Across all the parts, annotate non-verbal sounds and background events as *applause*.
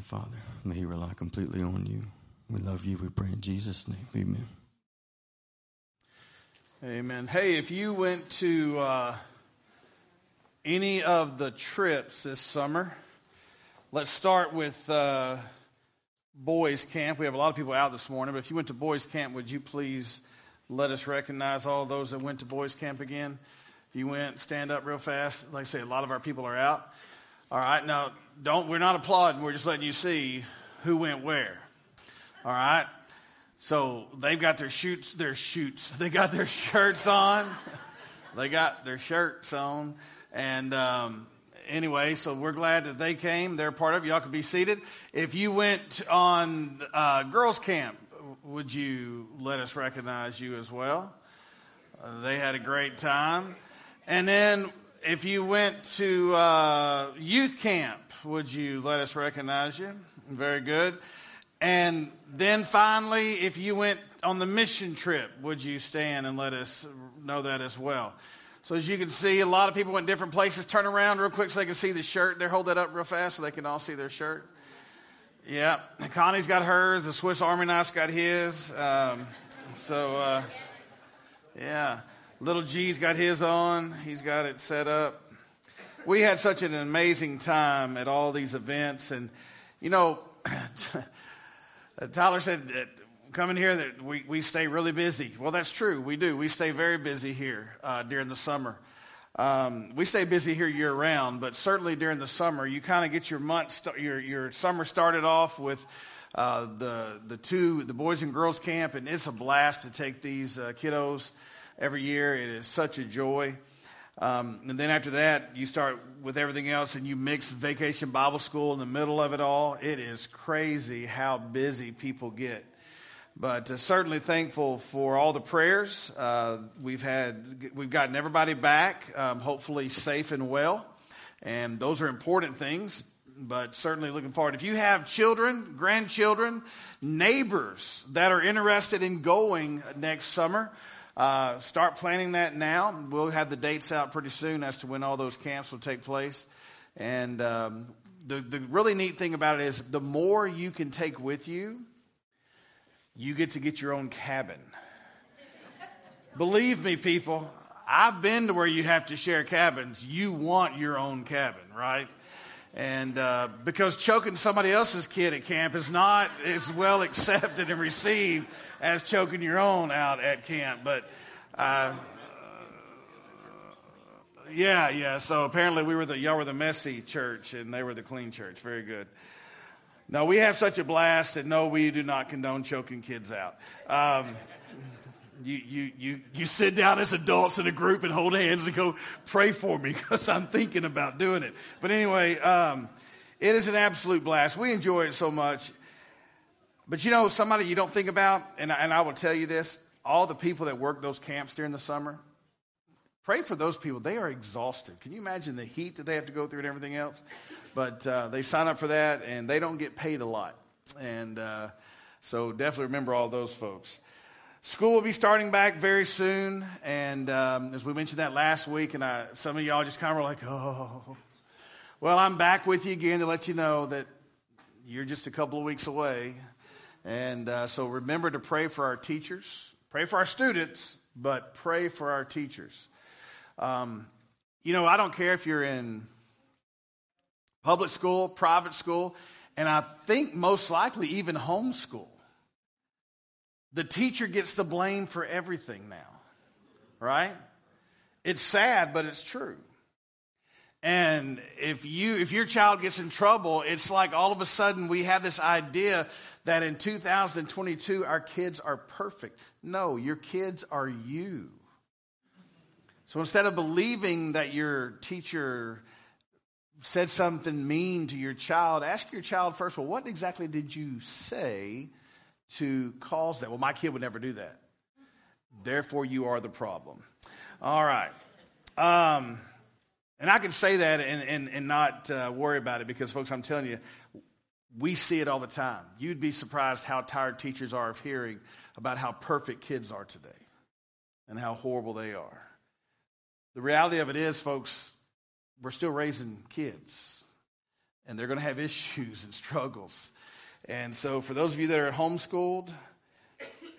Father, may he rely completely on you. We love you. We pray in Jesus' name. Amen. Amen. Hey, if you went to uh, any of the trips this summer, let's start with uh, boys camp. We have a lot of people out this morning, but if you went to boys camp, would you please let us recognize all those that went to boys camp again? If you went, stand up real fast. Like I say, a lot of our people are out. All right, now don't. We're not applauding. We're just letting you see who went where. All right. So they've got their shoots, their shoots. *laughs* They got their shirts on. they got their shirts on, and um, anyway, so we're glad that they came. They're part of it. Y'all can be seated. If you went on uh, girls' camp, would you let us recognize you as well? Uh, they had a great time. And then if you went to uh, youth camp, would you let us recognize you? Very good. And then finally, if you went on the mission trip, would you stand and let us know that as well? So as you can see, a lot of people went different places. Turn around real quick so they can see the shirt. There, hold that up real fast so they can all see their shirt. Yeah, Connie's got hers. The Swiss Army knife's got his. Um, so, uh, yeah. Little G's got his on. He's got it set up. We had such an amazing time at all these events. And, you know, *laughs* Tyler said that coming here that we, we stay really busy. Well, that's true. We do. We stay very busy here uh, during the summer. Um, we stay busy here year round, but certainly during the summer, you kind of get your month, your, your summer started off with uh, the, the two, the boys and girls camp, and it's a blast to take these uh, kiddos every year. It is such a joy. Um, and then after that, you start with everything else and you mix vacation Bible school in the middle of it all. It is crazy how busy people get. But uh, certainly thankful for all the prayers. Uh, we've had, we've gotten everybody back, um, hopefully safe and well. And those are important things, but certainly looking forward. If you have children, grandchildren, neighbors that are interested in going next summer, uh, start planning that now. We'll have the dates out pretty soon as to when all those camps will take place. And um, the, the really neat thing about it is the more you can take with you, you get to get your own cabin. Believe me, people, I've been to where you have to share cabins. You want your own cabin, right? And uh, because choking somebody else's kid at camp is not as well accepted and received as choking your own out at camp. But uh, yeah, yeah. So apparently we were the y'all were the messy church and they were the clean church. Very good. No, we have such a blast, and no, we do not condone choking kids out. Um, you, you, you, you sit down as adults in a group and hold hands and go, pray for me *laughs* because I'm thinking about doing it. But anyway, um, it is an absolute blast. We enjoy it so much. But you know, somebody you don't think about, and I, and I will tell you this all the people that work those camps during the summer, pray for those people. They are exhausted. Can you imagine the heat that they have to go through and everything else? But uh, they sign up for that, and they don't get paid a lot. And uh, so definitely remember all those folks. School will be starting back very soon, and um, as we mentioned that last week, and I, some of y'all just kind of were like, "Oh, well, I'm back with you again to let you know that you're just a couple of weeks away." And uh, so remember to pray for our teachers, pray for our students, but pray for our teachers. Um, you know, I don't care if you're in public school, private school, and I think most likely even homeschool the teacher gets the blame for everything now, right? It's sad, but it's true. And if you, if your child gets in trouble, it's like all of a sudden we have this idea that in 2022 our kids are perfect. No, your kids are you. So instead of believing that your teacher said something mean to your child, ask your child first, well, what exactly did you say to cause that. Well, my kid would never do that. Therefore, you are the problem. All right. Um, and I can say that and, and, and not uh, worry about it because, folks, I'm telling you, we see it all the time. You'd be surprised how tired teachers are of hearing about how perfect kids are today and how horrible they are. The reality of it is, folks, we're still raising kids. and they're going to have issues and *laughs* struggles. And so, for those of you that are homeschooled,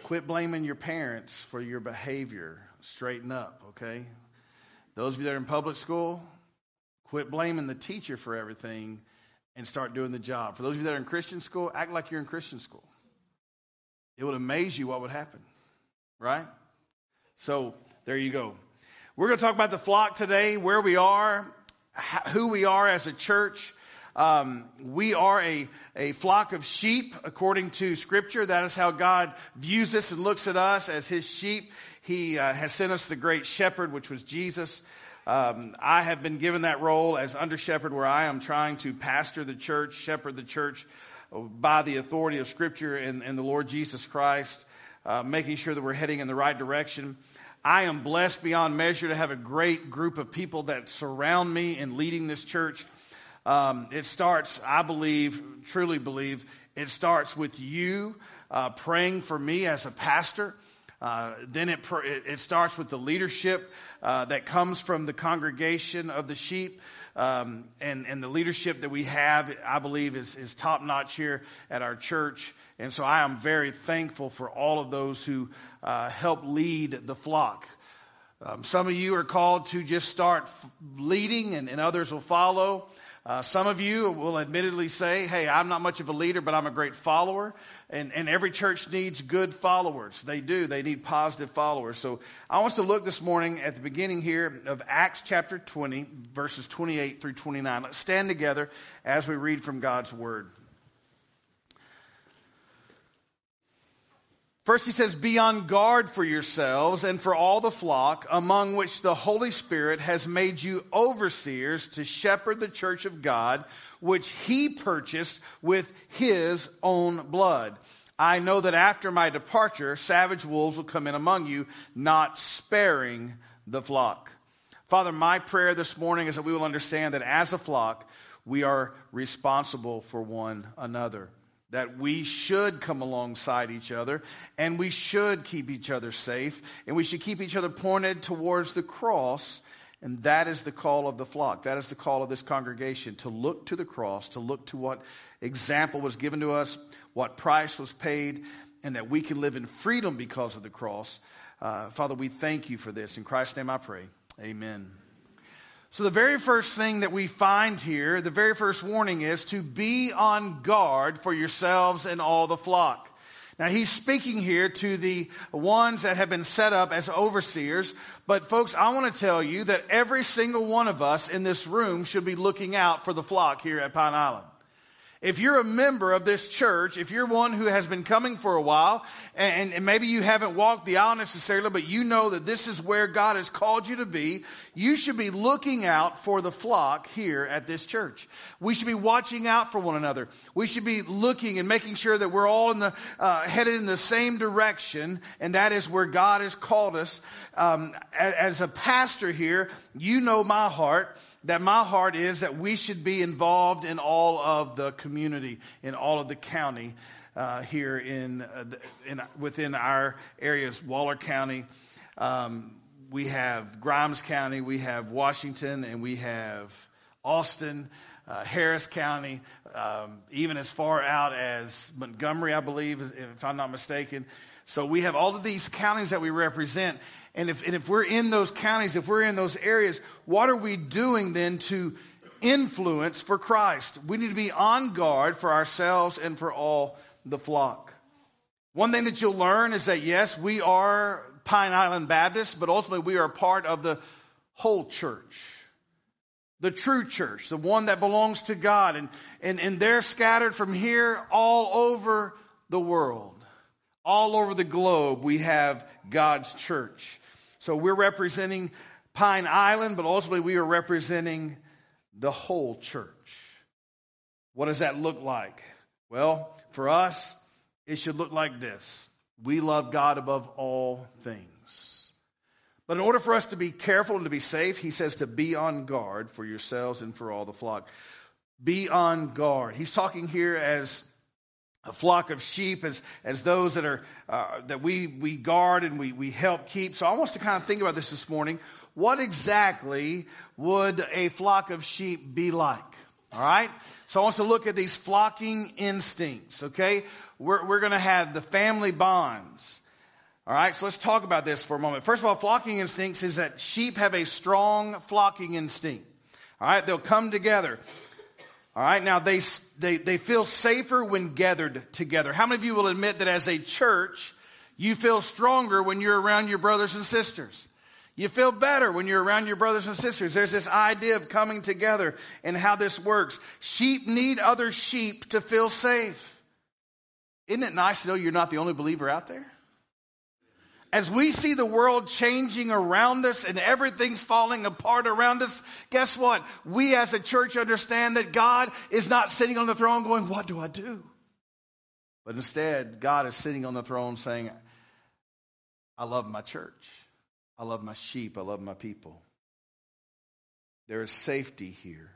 quit blaming your parents for your behavior. Straighten up, okay? Those of you that are in public school, quit blaming the teacher for everything and start doing the job. For those of you that are in Christian school, act like you're in Christian school. It would amaze you what would happen, right? So, there you go. We're going to talk about the flock today, where we are, who we are as a church. Um, we are a, a flock of sheep according to scripture. That is how God views us and looks at us as his sheep. He uh, has sent us the great shepherd, which was Jesus. Um, I have been given that role as under shepherd where I am trying to pastor the church, shepherd the church by the authority of scripture and, and the Lord Jesus Christ, uh, making sure that we're heading in the right direction. I am blessed beyond measure to have a great group of people that surround me in leading this church. Um, it starts, I believe, truly believe, it starts with you uh, praying for me as a pastor. Uh, then it, it, it, starts with the leadership uh, that comes from the congregation of the sheep. Um, and, and the leadership that we have, I believe, is, is top notch here at our church. And so I am very thankful for all of those who uh, help lead the flock. Um, some of you are called to just start leading, and, and others will follow. Uh, some of you will admittedly say, hey, I'm not much of a leader, but I'm a great follower. And, and every church needs good followers. They do. They need positive followers. So I want us to look this morning at the beginning here of Acts chapter 20, verses 28 through 29. Let's stand together as we read from God's word. First, he says, Be on guard for yourselves and for all the flock among which the Holy Spirit has made you overseers to shepherd the church of God, which he purchased with his own blood. I know that after my departure, savage wolves will come in among you, not sparing the flock. Father, my prayer this morning is that we will understand that as a flock, we are responsible for one another that we should come alongside each other and we should keep each other safe and we should keep each other pointed towards the cross. And that is the call of the flock. That is the call of this congregation to look to the cross, to look to what example was given to us, what price was paid, and that we can live in freedom because of the cross. Uh, Father, we thank you for this. In Christ's name I pray. Amen. So, the very first thing that we find here, the very first warning is to be on guard for yourselves and all the flock. Now, he's speaking here to the ones that have been set up as overseers. But, folks, I want to tell you that every single one of us in this room should be looking out for the flock here at Pine Island. If you're a member of this church, if you're one who has been coming for a while, and, and, maybe you haven't walked the aisle necessarily, but you know that this is where God has called you to be, you should be looking out for the flock here at this church. We should be watching out for one another. We should be looking and making sure that we're all in the, uh, headed in the same direction, and that is where God has called us. Um, as, as a pastor here, you know my heart that my heart is that we should be involved in all of the community, in all of the county uh, here in, uh, in, within our areas, Waller County. Um, we have Grimes County, we have Washington, and we have Austin, uh, Harris County, um, even as far out as Montgomery, I believe, if I'm not mistaken. So we have all of these counties that we represent. And if, and if we're in those counties, if we're in those areas, what are we doing then to influence for Christ? We need to be on guard for ourselves and for all the flock. One thing that you'll learn is that yes, we are Pine Island Baptists, but ultimately we are part of the whole church. The true church, the one that belongs to God. And, and, and they're scattered from here all over the world. All over the globe, we have God's church. So we're representing Pine Island, but ultimately we are representing the whole church. What does that look like? Well, for us, it should look like this we love God above all things. But in order for us to be careful and to be safe, he says to be on guard for yourselves and for all the flock. Be on guard. He's talking here as a flock of sheep as, as those that are uh, that we, we guard and we, we help keep so i want us to kind of think about this this morning what exactly would a flock of sheep be like all right So I want us to look at these flocking instincts, okay? We're, we're going to have the family bonds. All right, so let's talk about this for a moment. First of all, flocking instincts is that sheep have a strong flocking instinct. All right, they'll come together. All right, now they, they, they feel safer when gathered together. How many of you will admit that as a church, you feel stronger when you're around your brothers and sisters? You feel better when you're around your brothers and sisters. There's this idea of coming together and how this works. Sheep need other sheep to feel safe. Isn't it nice to know you're not the only believer out there? As we see the world changing around us and everything's falling apart around us, guess what? We as a church understand that God is not sitting on the throne going, What do I do? But instead, God is sitting on the throne saying, I love my church. I love my sheep. I love my people. There is safety here.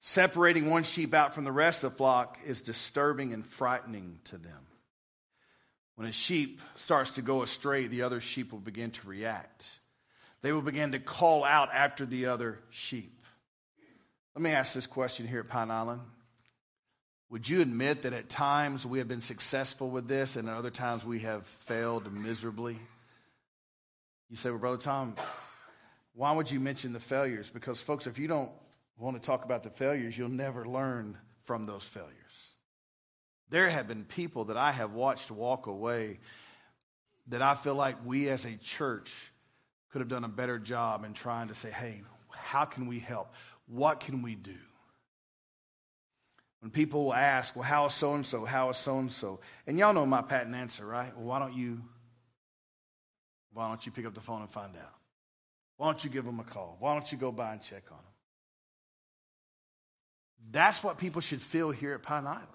Separating one sheep out from the rest of the flock is disturbing and frightening to them. When a sheep starts to go astray, the other sheep will begin to react. They will begin to call out after the other sheep. Let me ask this question here at Pine Island. Would you admit that at times we have been successful with this and at other times we have failed miserably? You say, Well, Brother Tom, why would you mention the failures? Because, folks, if you don't want to talk about the failures, you'll never learn from those failures. There have been people that I have watched walk away that I feel like we as a church could have done a better job in trying to say, hey, how can we help? What can we do? When people will ask, well, how is so and so? How is so and so? And y'all know my patent answer, right? Well, why don't you why don't you pick up the phone and find out? Why don't you give them a call? Why don't you go by and check on them? That's what people should feel here at Pine Island.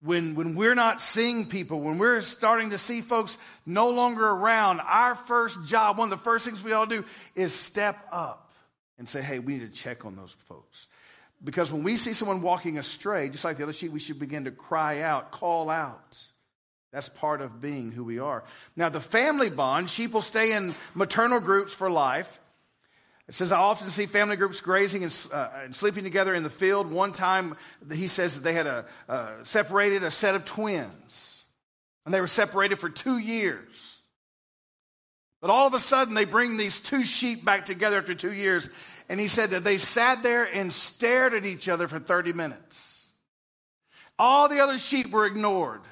When, when we're not seeing people, when we're starting to see folks no longer around, our first job, one of the first things we all do is step up and say, hey, we need to check on those folks. Because when we see someone walking astray, just like the other sheep, we should begin to cry out, call out. That's part of being who we are. Now, the family bond, sheep will stay in maternal groups for life. It says, I often see family groups grazing and, uh, and sleeping together in the field. One time, he says that they had a, separated a set of twins, and they were separated for two years. But all of a sudden, they bring these two sheep back together after two years, and he said that they sat there and stared at each other for 30 minutes. All the other sheep were ignored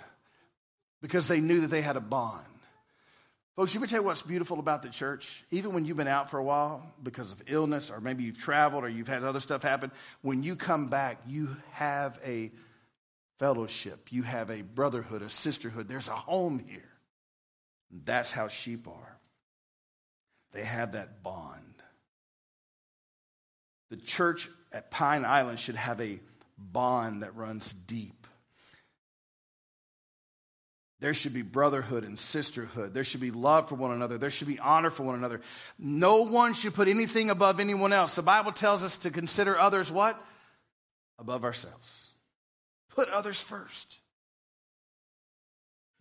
because they knew that they had a bond. Folks, you can tell you what's beautiful about the church? Even when you've been out for a while because of illness, or maybe you've traveled, or you've had other stuff happen, when you come back, you have a fellowship, you have a brotherhood, a sisterhood. There's a home here. That's how sheep are. They have that bond. The church at Pine Island should have a bond that runs deep. There should be brotherhood and sisterhood. There should be love for one another. There should be honor for one another. No one should put anything above anyone else. The Bible tells us to consider others what? Above ourselves. Put others first.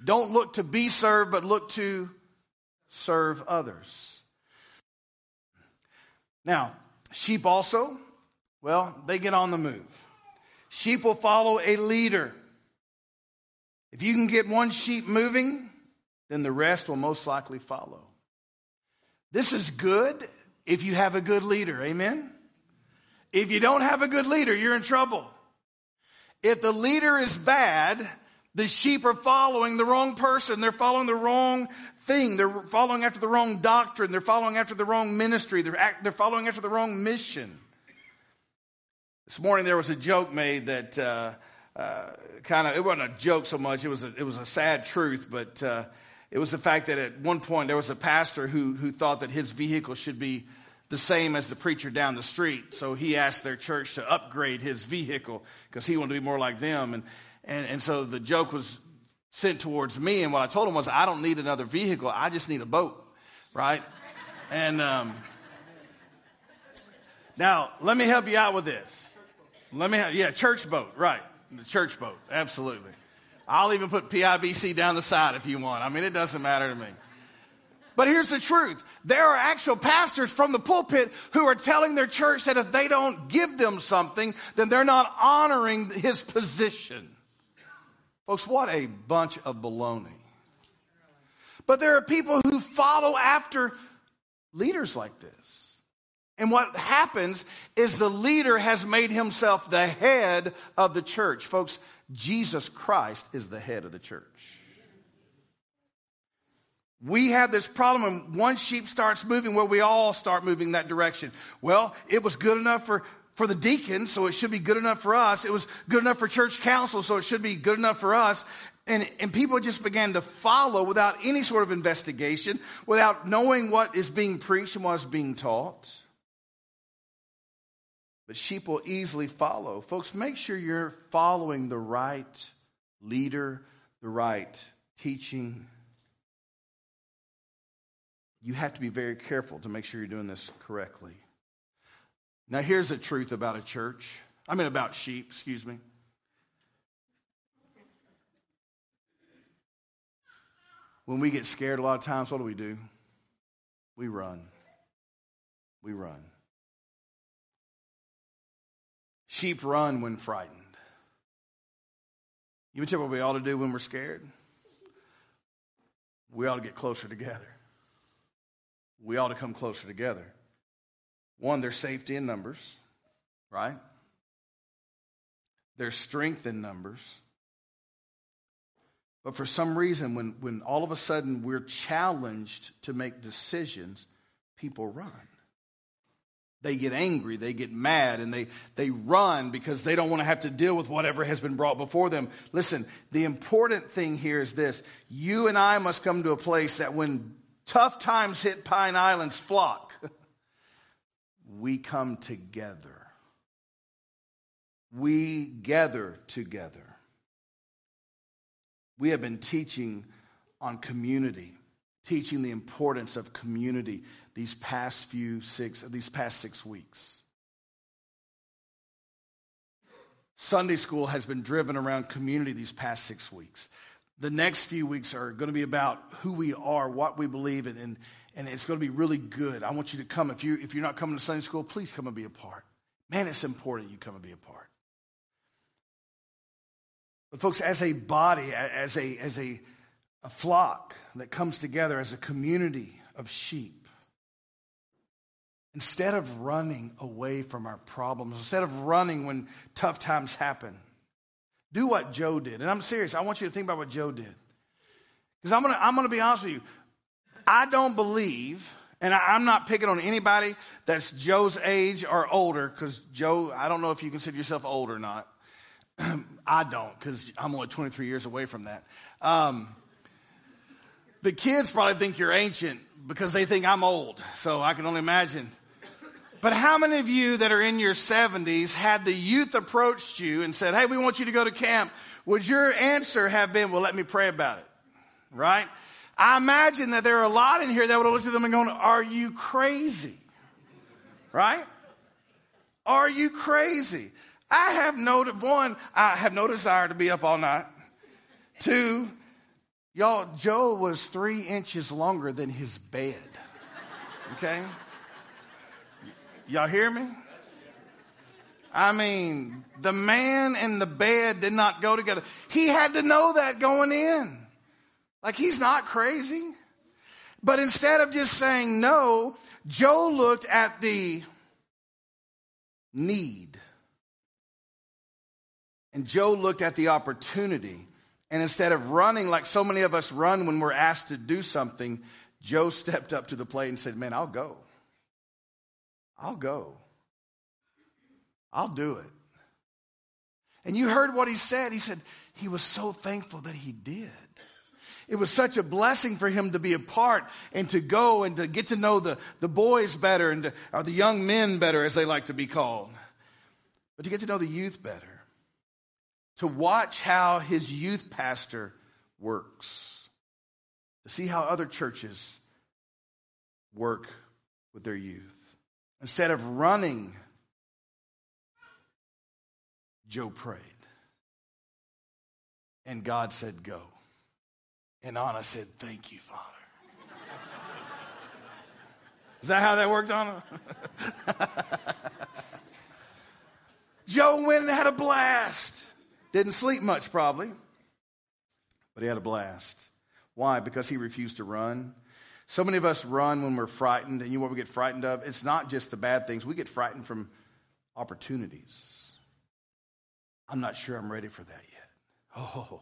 Don't look to be served, but look to serve others. Now, sheep also, well, they get on the move. Sheep will follow a leader. If you can get one sheep moving, then the rest will most likely follow. This is good if you have a good leader. Amen? If you don't have a good leader, you're in trouble. If the leader is bad, the sheep are following the wrong person. They're following the wrong thing. They're following after the wrong doctrine. They're following after the wrong ministry. They're, act, they're following after the wrong mission. This morning there was a joke made that uh, uh, kind of, it wasn't a joke so much, it was a, it was a sad truth, but uh, it was the fact that at one point there was a pastor who, who thought that his vehicle should be the same as the preacher down the street. So he asked their church to upgrade his vehicle because he wanted to be more like them. And, and, and so the joke was sent towards me. And what I told him was, I don't need another vehicle. I just need a boat, right? And um, now let me help you out with this. Let me, have, yeah, church boat, right. The church boat, absolutely. I'll even put PIBC down the side if you want. I mean, it doesn't matter to me. But here's the truth. There are actual pastors from the pulpit who are telling their church that if they don't give them something, then they're not honoring his position. Folks, what a bunch of baloney. But there are people who follow after leaders like this. And what happens is the leader has made himself the head of the church. Folks, Jesus Christ is the head of the church. We have this problem when one sheep starts moving, well, we all start moving that direction. Well, it was good enough for, for the deacons, so it should be good enough for us. It was good enough for church council, so it should be good enough for us. And, and people just began to follow without any sort of investigation, without knowing what is being preached and what is being taught. But sheep will easily follow. Folks, make sure you're following the right leader, the right teaching. You have to be very careful to make sure you're doing this correctly. Now, here's the truth about a church. I mean, about sheep, excuse me. When we get scared, a lot of times, what do we do? We run. We run. Sheep run when frightened. You know what we ought to do when we're scared? We ought to get closer together. We ought to come closer together. One, there's safety in numbers, right? There's strength in numbers. But for some reason, when, when all of a sudden we're challenged to make decisions, people run. They get angry, they get mad, and they, they run because they don't want to have to deal with whatever has been brought before them. Listen, the important thing here is this you and I must come to a place that when tough times hit Pine Island's flock, *laughs* we come together. We gather together. We have been teaching on community, teaching the importance of community these past few six, these past six weeks. Sunday school has been driven around community these past six weeks. The next few weeks are going to be about who we are, what we believe in, and, and it's going to be really good. I want you to come. If, you, if you're not coming to Sunday school, please come and be a part. Man, it's important you come and be a part. But folks, as a body, as a, as a, a flock that comes together as a community of sheep, instead of running away from our problems, instead of running when tough times happen, do what Joe did. And I'm serious. I want you to think about what Joe did. Because I'm to I'm to be honest with you. I don't believe, and I, am not picking on anybody that's Joe's age or older, because Joe, I don't know if you consider yourself old or not. *clears throat* I don't, because I'm only 23 years away from that. Um, the kids probably think you're ancient because they think I'm old. So I can only imagine. But how many of you that are in your 70s had the youth approached you and said, Hey, we want you to go to camp? Would your answer have been, Well, let me pray about it? Right? I imagine that there are a lot in here that would have looked at them and gone, Are you crazy? Right? Are you crazy? I have no, one, I have no desire to be up all night. Two, y'all, Joe was three inches longer than his bed. Okay? Y'all hear me? I mean, the man and the bed did not go together. He had to know that going in. Like, he's not crazy. But instead of just saying no, Joe looked at the need and Joe looked at the opportunity. And instead of running like so many of us run when we're asked to do something, Joe *laughs* stepped up to the plate and said, Man, I'll go. I'll go. I'll do it. And you heard what he said. He said he was so thankful that he did. It was such a blessing for him to be a part and to go and to get to know the, the boys better and to, or the young men better, as they like to be called. But to get to know the youth better to watch how his youth pastor works, to see how other churches work with their youth. Instead of running, Joe prayed. And God said, Go. And Anna said, Thank you, Father. *laughs* Is that how that worked Anna? *laughs* Joe went and had a blast. Didn't sleep much, probably, but he had a blast. Why? Because he refused to run. So many of us run when we're frightened, and you know what we get frightened of? It's not just the bad things, we get frightened from opportunities. I'm not sure I'm ready for that yet. Oh,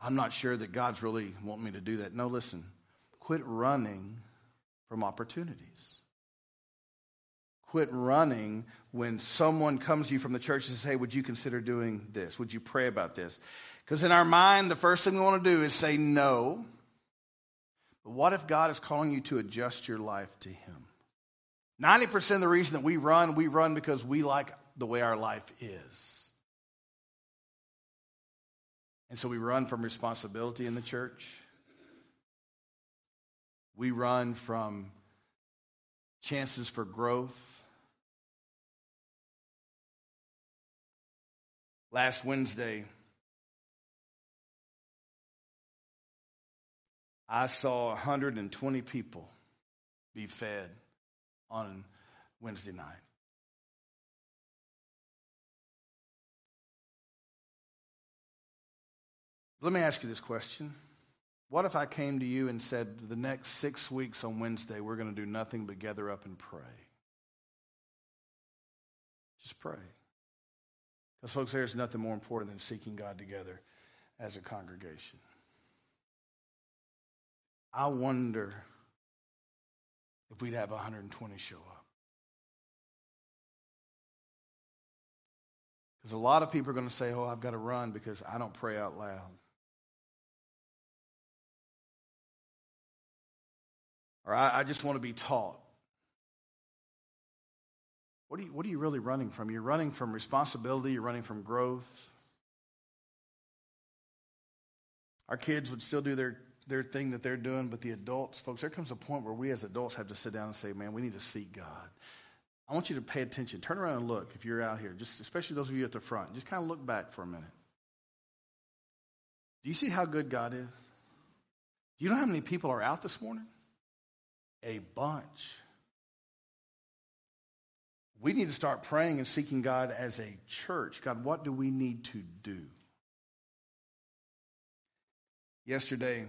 I'm not sure that God's really wanting me to do that. No, listen, quit running from opportunities. Quit running when someone comes to you from the church and says, Hey, would you consider doing this? Would you pray about this? Because in our mind, the first thing we want to do is say no. But what if God is calling you to adjust your life to Him? 90% of the reason that we run, we run because we like the way our life is. And so we run from responsibility in the church. We run from chances for growth. Last Wednesday, I saw 120 people be fed on Wednesday night. Let me ask you this question. What if I came to you and said, the next six weeks on Wednesday, we're going to do nothing but gather up and pray? Just pray. Because, folks, there's nothing more important than seeking God together as a congregation. I wonder if we'd have 120 show up. Because a lot of people are going to say, Oh, I've got to run because I don't pray out loud. Or I, I just want to be taught. What are, you, what are you really running from? You're running from responsibility, you're running from growth. Our kids would still do their their thing that they're doing, but the adults, folks, there comes a point where we as adults have to sit down and say, man, we need to seek God. I want you to pay attention. Turn around and look if you're out here, just especially those of you at the front. Just kind of look back for a minute. Do you see how good God is? Do you know how many people are out this morning? A bunch. We need to start praying and seeking God as a church. God, what do we need to do? Yesterday,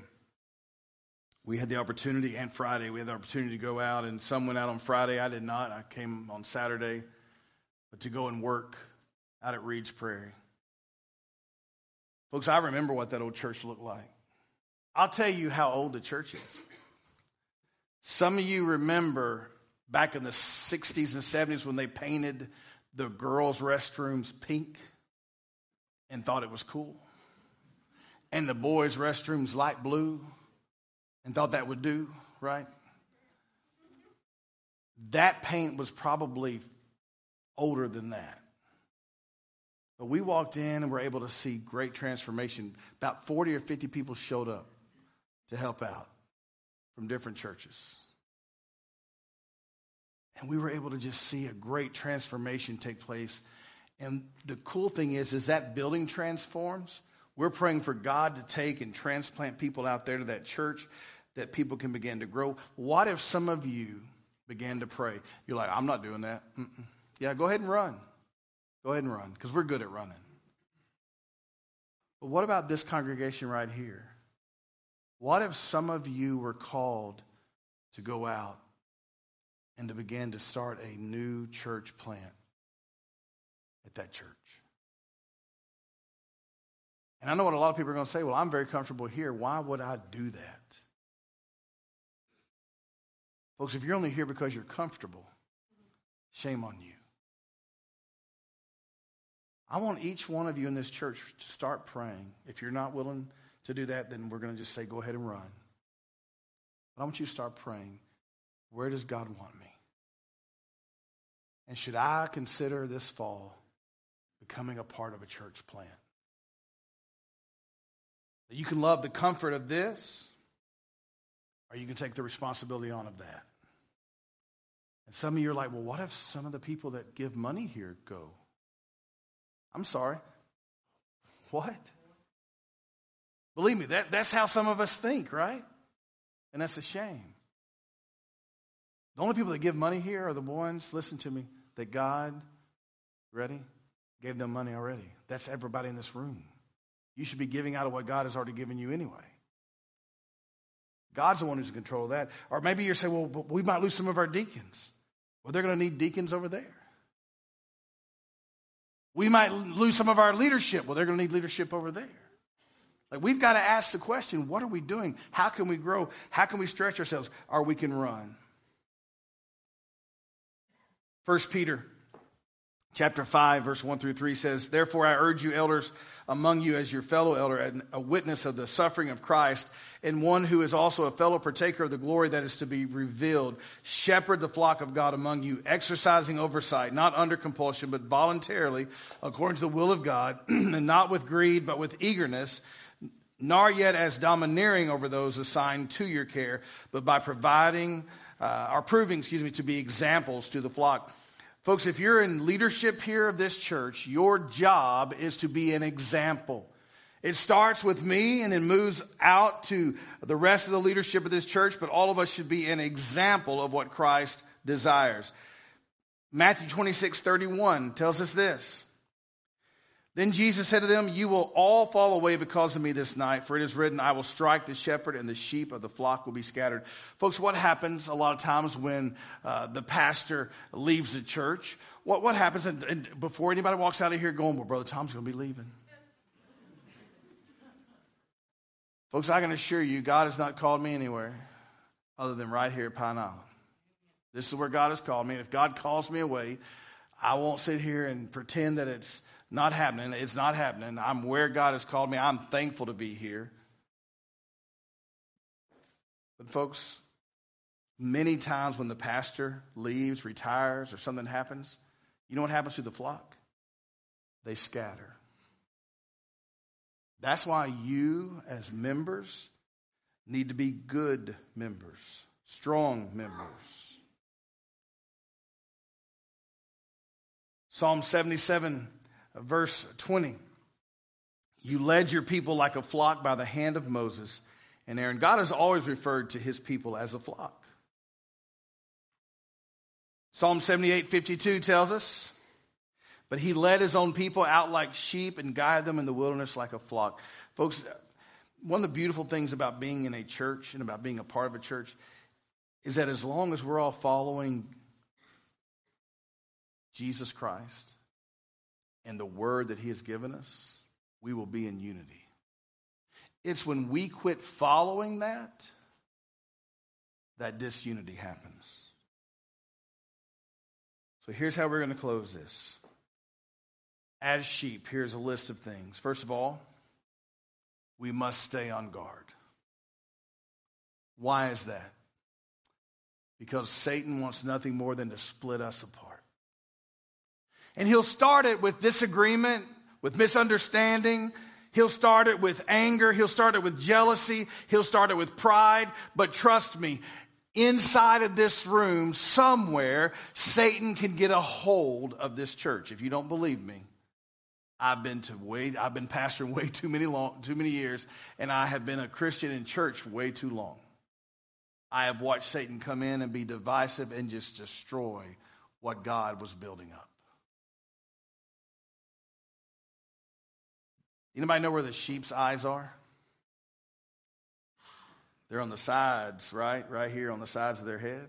we had the opportunity, and Friday, we had the opportunity to go out, and some went out on Friday. I did not. I came on Saturday, but to go and work out at Reed's Prairie. Folks, I remember what that old church looked like. I'll tell you how old the church is. Some of you remember back in the 60s and 70s when they painted the girls' restrooms pink and thought it was cool, and the boys' restrooms light blue and thought that would do, right? That paint was probably older than that. But we walked in and were able to see great transformation. About 40 or 50 people showed up to help out from different churches. And we were able to just see a great transformation take place. And the cool thing is, is that building transforms. We're praying for God to take and transplant people out there to that church that people can begin to grow. What if some of you began to pray? You're like, I'm not doing that. Mm-mm. Yeah, go ahead and run. Go ahead and run because we're good at running. But what about this congregation right here? What if some of you were called to go out and to begin to start a new church plant at that church? And I know what a lot of people are going to say well, I'm very comfortable here. Why would I do that? Folks, if you're only here because you're comfortable, shame on you. I want each one of you in this church to start praying. If you're not willing to do that, then we're going to just say, go ahead and run. But I want you to start praying. Where does God want me? And should I consider this fall becoming a part of a church plant? You can love the comfort of this or you can take the responsibility on of that. And some of you are like, well, what if some of the people that give money here go? I'm sorry. What? Believe me, that, that's how some of us think, right? And that's a shame. The only people that give money here are the ones, listen to me, that God, ready, gave them money already. That's everybody in this room. You should be giving out of what God has already given you anyway. God's the one who's in control of that. Or maybe you're saying, well, we might lose some of our deacons. Well, they're going to need deacons over there. We might lose some of our leadership. Well, they're going to need leadership over there. Like we've got to ask the question, what are we doing? How can we grow? How can we stretch ourselves? Or we can run. First Peter chapter 5 verse 1 through 3 says, "Therefore I urge you elders among you as your fellow elder and a witness of the suffering of Christ and one who is also a fellow partaker of the glory that is to be revealed. Shepherd the flock of God among you, exercising oversight, not under compulsion, but voluntarily, according to the will of God, *clears throat* and not with greed, but with eagerness, nor yet as domineering over those assigned to your care, but by providing, uh, or proving, excuse me, to be examples to the flock. Folks, if you're in leadership here of this church, your job is to be an example. It starts with me and then moves out to the rest of the leadership of this church, but all of us should be an example of what Christ desires. Matthew 26, 31 tells us this. Then Jesus said to them, You will all fall away because of me this night, for it is written, I will strike the shepherd, and the sheep of the flock will be scattered. Folks, what happens a lot of times when uh, the pastor leaves the church? What, what happens and, and before anybody walks out of here going, Well, Brother Tom's going to be leaving? Folks, I can assure you, God has not called me anywhere other than right here at Pine Island. This is where God has called me. And if God calls me away, I won't sit here and pretend that it's not happening. It's not happening. I'm where God has called me. I'm thankful to be here. But, folks, many times when the pastor leaves, retires, or something happens, you know what happens to the flock? They scatter. That's why you, as members, need to be good members, strong members. Psalm 77 verse 20. You led your people like a flock by the hand of Moses and Aaron. God has always referred to his people as a flock. Psalm 78 52 tells us, But he led his own people out like sheep and guided them in the wilderness like a flock. Folks, one of the beautiful things about being in a church and about being a part of a church is that as long as we're all following Jesus Christ, and the word that he has given us, we will be in unity. It's when we quit following that that disunity happens. So here's how we're going to close this. As sheep, here's a list of things. First of all, we must stay on guard. Why is that? Because Satan wants nothing more than to split us apart. And he'll start it with disagreement, with misunderstanding. He'll start it with anger. He'll start it with jealousy. He'll start it with pride. But trust me, inside of this room, somewhere, Satan can get a hold of this church. If you don't believe me, I've been to way, I've been pastoring way too many long, too many years, and I have been a Christian in church way too long. I have watched Satan come in and be divisive and just destroy what God was building up. Anybody know where the sheep's eyes are? They're on the sides, right? Right here on the sides of their head.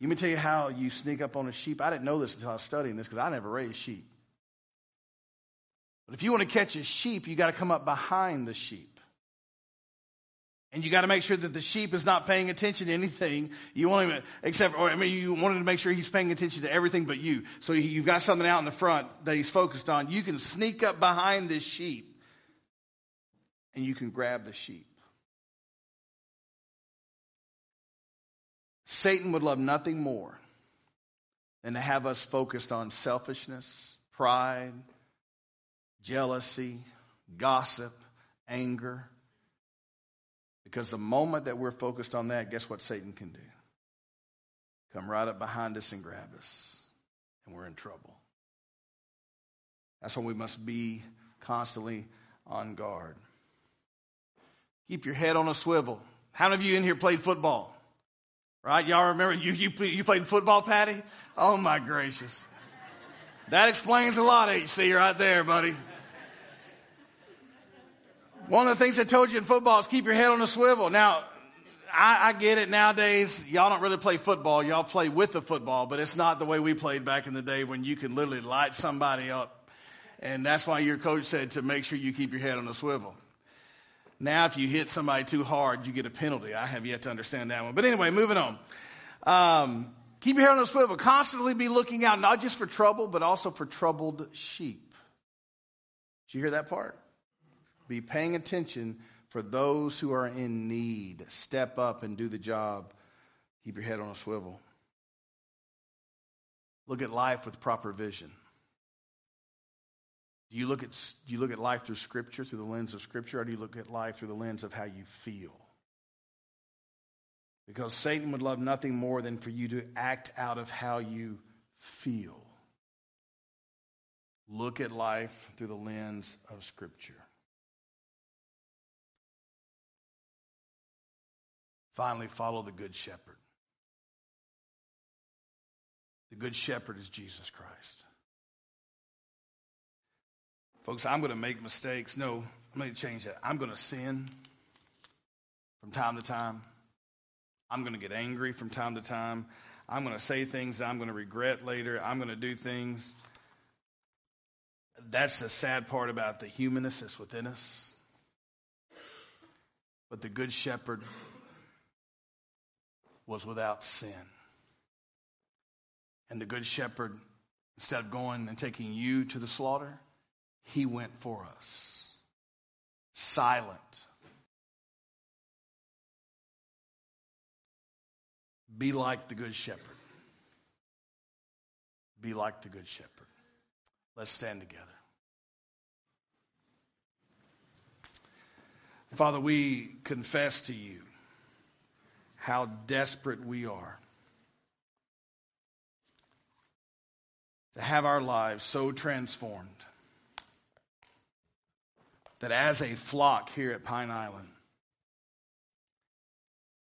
Let me tell you how you sneak up on a sheep. I didn't know this until I was studying this because I never raised sheep. But if you want to catch a sheep, you got to come up behind the sheep. And you got to make sure that the sheep is not paying attention to anything. You want him, except, or I mean, you wanted to make sure he's paying attention to everything but you. So you've got something out in the front that he's focused on. You can sneak up behind this sheep and you can grab the sheep. Satan would love nothing more than to have us focused on selfishness, pride, jealousy, gossip, anger because the moment that we're focused on that, guess what Satan can do? Come right up behind us and grab us, and we're in trouble. That's why we must be constantly on guard. Keep your head on a swivel. How many of you in here played football? Right? Y'all remember you, you, you played football, Patty? Oh my gracious. That explains a lot, HC, right there, buddy. One of the things I told you in football is keep your head on a swivel. Now, I, I, get it nowadays. Y'all don't really play football. Y'all play with the football, but it's not the way we played back in the day when you can literally light somebody up. And that's why your coach said to make sure you keep your head on a swivel. Now, if you hit somebody too hard, you get a penalty. I have yet to understand that one. But anyway, moving on. Um, keep your head on a swivel. Constantly be looking out, not just for trouble, but also for troubled sheep. Did you hear that part? Be paying attention for those who are in need. Step up and do the job. Keep your head on a swivel. Look at life with proper vision. Do you look at, do you look at life through Scripture, through the lens of Scripture, or do you look at life through the lens of how you feel? Because Satan would love nothing more than for you to act out of how you feel. Look at life through the lens of Scripture. Finally, follow the Good Shepherd. The Good Shepherd is Jesus Christ. Folks, I'm going to make mistakes. No, I'm going to change that. I'm going to sin from time to time. I'm going to get angry from time to time. I'm going to say things I'm going to regret later. I'm going to do things. That's the sad part about the humanness that's within us. But the Good Shepherd was without sin. And the Good Shepherd, instead of going and taking you to the slaughter, he went for us. Silent. Be like the Good Shepherd. Be like the Good Shepherd. Let's stand together. Father, we confess to you how desperate we are to have our lives so transformed that as a flock here at Pine Island,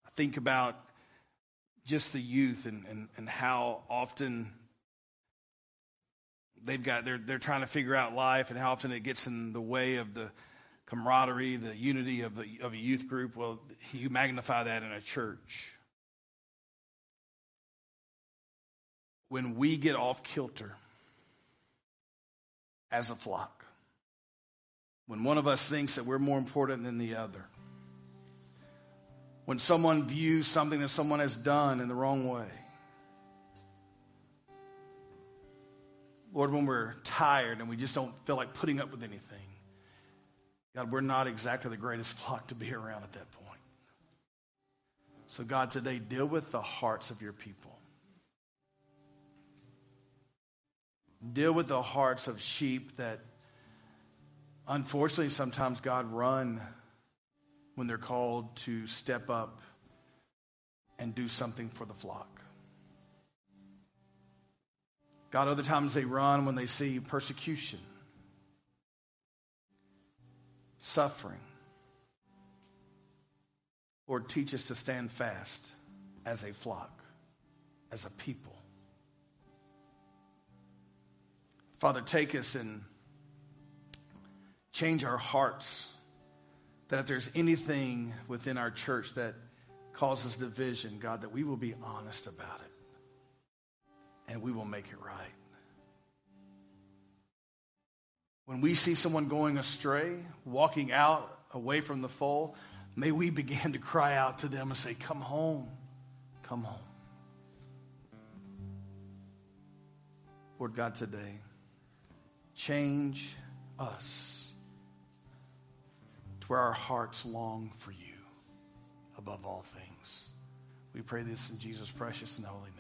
I think about just the youth and, and, and how often they've got they're they're trying to figure out life and how often it gets in the way of the camaraderie, the unity of, the, of a youth group. Well, you magnify that in a church. When we get off kilter as a flock, when one of us thinks that we're more important than the other, when someone views something that someone has done in the wrong way, Lord, when we're tired and we just don't feel like putting up with anything, God, we're not exactly the greatest *laughs* flock to be around at that point. So, God, today, deal with the hearts of your people. Deal with the hearts of sheep that, unfortunately, sometimes, God, run when they're called to step up and do something for the flock. God, other times they run when they see persecution suffering. Lord, teach us to stand fast as a flock, as a people. Father, take us and change our hearts. That if there's anything within our church that causes division, God, that we will be honest about it and we will make it right. When we see someone going astray, walking out away from the fold, may we begin to cry out to them and say, Come home, come home. Lord God, today, change us to where our hearts long for you above all things. We pray this in Jesus' precious and holy name.